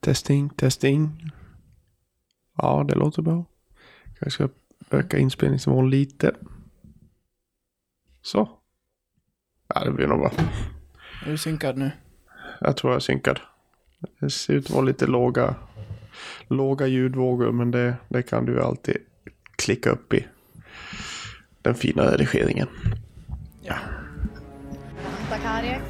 Testing, testing. Ja, det låter bra. Jag ska öka inspelningsnivån lite. Så. Ja, det blir nog bra. Är du synkad nu? Jag tror jag är synkad. Det ser ut att vara lite låga, låga ljudvågor, men det, det kan du alltid klicka upp i den fina redigeringen. Ja. Sakari.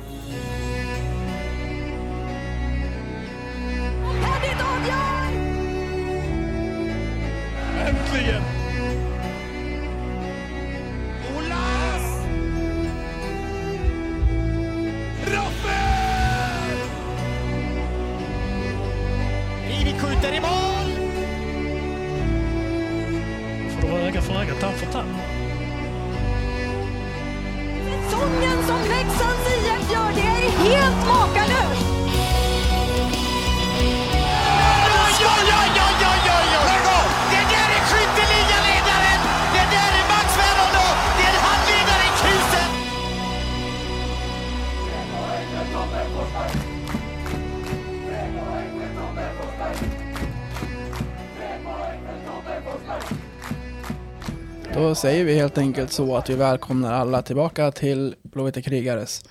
Skjuter i mål! Får du vara öga för öga, tand för tand. Säsongen som Leksands IF gör, det är helt makalöst! Då säger vi helt enkelt så att vi välkomnar alla tillbaka till Blåvita krigares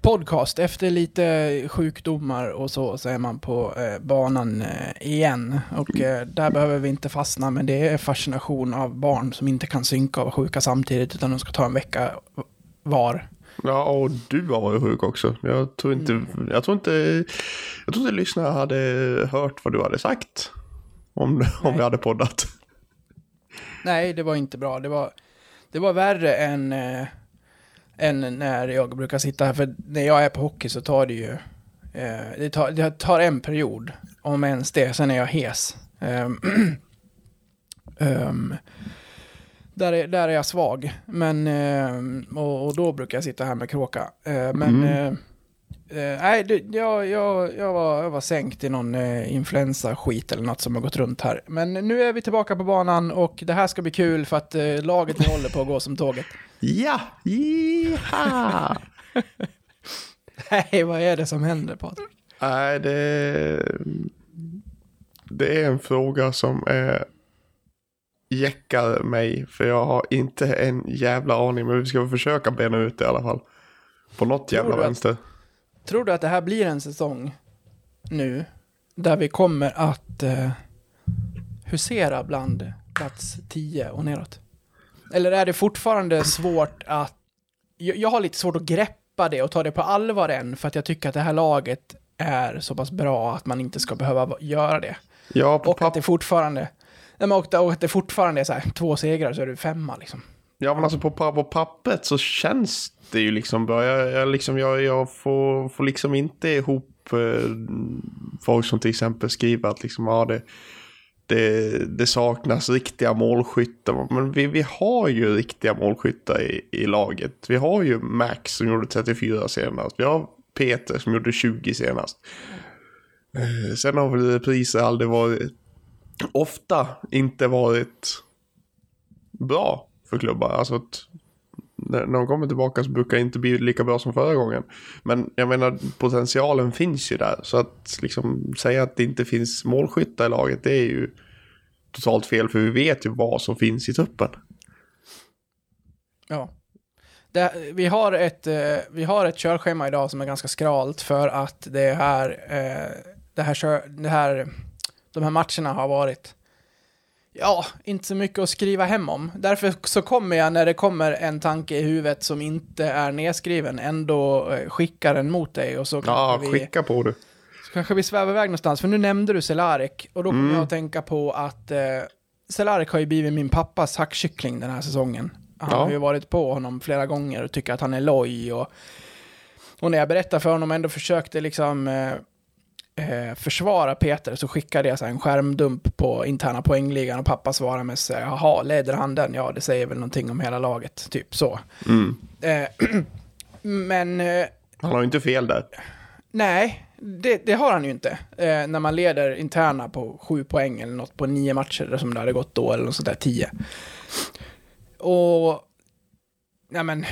podcast. Efter lite sjukdomar och så, så är man på eh, banan eh, igen. Och eh, där behöver vi inte fastna, men det är fascination av barn som inte kan synka och vara sjuka samtidigt, utan de ska ta en vecka var. Ja, och du har varit sjuk också. Jag tror inte, jag tror inte, jag tror inte lyssnarna hade hört vad du hade sagt. Om, om Nej. vi hade poddat. Nej, det var inte bra. Det var, det var värre än, eh, än när jag brukar sitta här. För när jag är på hockey så tar det ju... Eh, det, tar, det tar en period, om ens det. Sen är jag hes. Ehm, ehm, där, är, där är jag svag. Men, ehm, och, och då brukar jag sitta här med kråka. Eh, men... eh, Eh, nej, det, jag, jag, jag, var, jag var sänkt i någon eh, influensa-skit eller något som har gått runt här. Men nu är vi tillbaka på banan och det här ska bli kul för att eh, laget håller på att gå som tåget. Ja, jiha! Nej, vad är det som händer Patrik? Nej, det, det är en fråga som är jäckar mig. För jag har inte en jävla aning. Men vi ska försöka bena ut det i alla fall. På något jävla du att- vänster. Tror du att det här blir en säsong nu där vi kommer att eh, husera bland plats 10 och neråt? Eller är det fortfarande svårt att... Jag, jag har lite svårt att greppa det och ta det på allvar än för att jag tycker att det här laget är så pass bra att man inte ska behöva va- göra det. Ja, Och att det fortfarande... Nej, och, och att det fortfarande är så här, två segrar så är du femma liksom ja, men alltså på, på pappret så känns det ju liksom bra. Jag, jag, liksom, jag, jag får, får liksom inte ihop eh, folk som till exempel skriver att liksom, ja, det, det, det saknas riktiga målskyttar. Men vi, vi har ju riktiga målskyttar i, i laget. Vi har ju Max som gjorde 34 senast. Vi har Peter som gjorde 20 senast. Eh, Sen har väl repriser aldrig varit, ofta inte varit bra för klubbar. Alltså att när de kommer tillbaka så brukar det inte bli lika bra som förra gången. Men jag menar, potentialen finns ju där. Så att liksom säga att det inte finns målskyttar i laget, det är ju totalt fel. För vi vet ju vad som finns i truppen. Ja. Det, vi, har ett, eh, vi har ett körschema idag som är ganska skralt för att det här, eh, det här, det här, de här matcherna har varit, ja, inte så mycket att skriva hem om. Därför så kommer jag när det kommer en tanke i huvudet som inte är nedskriven ändå eh, skicka den mot dig och så Ja, vi, skicka på du. så kanske vi svävar iväg någonstans. För nu nämnde du Cehlarik och då kommer jag att tänka på att eh, Cehlarik har ju blivit min pappas hackkyckling den här säsongen. Han Ja. har ju varit på honom flera gånger och tycker att han är loj och, och när jag berättade för honom ändå försökte liksom eh, eh, försvara Peter så skickade jag så en skärmdump på interna poängligan och pappa svarade med så här, jaha, leder han den? Ja, det säger väl någonting om hela laget, typ så. Mm. Eh, men eh, Han har ju inte fel där. Nej, det, det har han ju inte. Eh, när man leder interna på sju poäng eller något på nio matcher som det hade gått då, eller något sånt där tio. Och, ja men,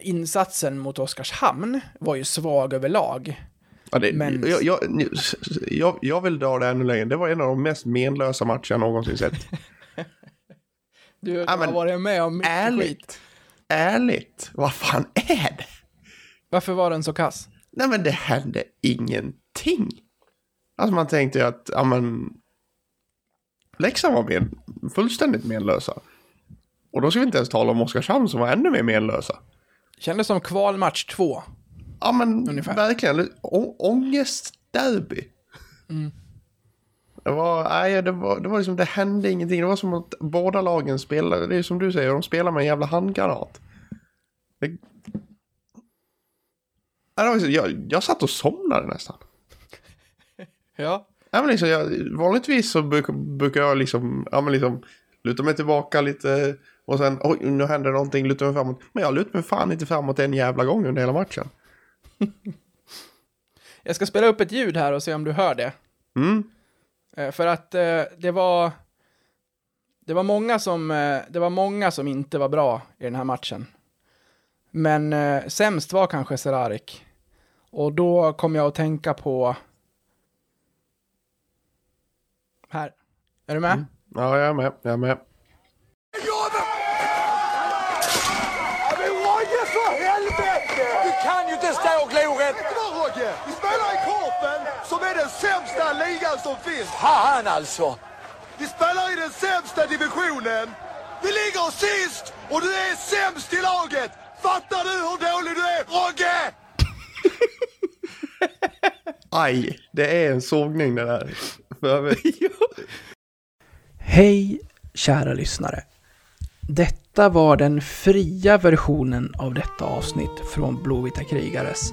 insatsen mot Oskarshamn var ju svag överlag. Ja, det, Men- jag, jag, jag, jag vill dra det ännu längre. Det var en av de mest menlösa matcher jag någonsin sett. Du Ja, har men varit med om mycket skit. Ärligt. Ärligt. Vad fan är det? Varför var den så kass? Nej men det hände ingenting. Alltså man tänkte ju att, ja men... Leksand var med, fullständigt menlösa. Och då ska vi inte ens tala om Oskarshamn som var ännu mer menlösa. Kändes som kvalmatch två. Ja men Ungefär. verkligen, å- ångestderby. Det var, nej, det var, det var liksom, det hände ingenting. Det var som att båda lagen spelade, det är som du säger, de spelar med en jävla handgranat. Det... Nej, det var liksom, jag, jag satt och somnade nästan. Ja. Ja, men liksom, jag, vanligtvis så brukar, brukar jag liksom, ja, men liksom luta mig tillbaka lite och sen oj, nu händer någonting, luta mig framåt. Men jag lutar mig fan inte framåt en jävla gång under hela matchen. Jag ska spela upp ett ljud här och se om du hör det. Mm. Eh, För att eh, det var... Det var, många som, eh, det var många som inte var bra i den här matchen. Men eh, sämst var kanske Serarik. Och då kom jag att tänka på... Här. Är du med? Ja, jag är med, jag är med. Men Rogge för helvete! Du kan ju inte stå och glo Rogge, vi spelar i Korpen som är den sämsta ligan som finns. Fan alltså! Vi spelar i den sämsta divisionen. Vi ligger sist och du är sämst i laget. Fattar du hur dålig du är, Rogge? Aj, det är en sågning det där. Hej, kära lyssnare. Detta var den fria versionen av detta avsnitt från Blåvita krigares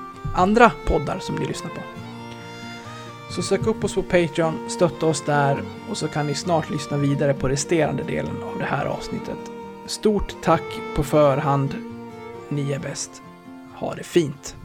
andra poddar som ni lyssnar på. Så sök upp oss på Patreon, stötta oss där och så kan ni snart lyssna vidare på resterande delen av det här avsnittet. Stort tack på förhand. Ni är bäst. Ha det fint.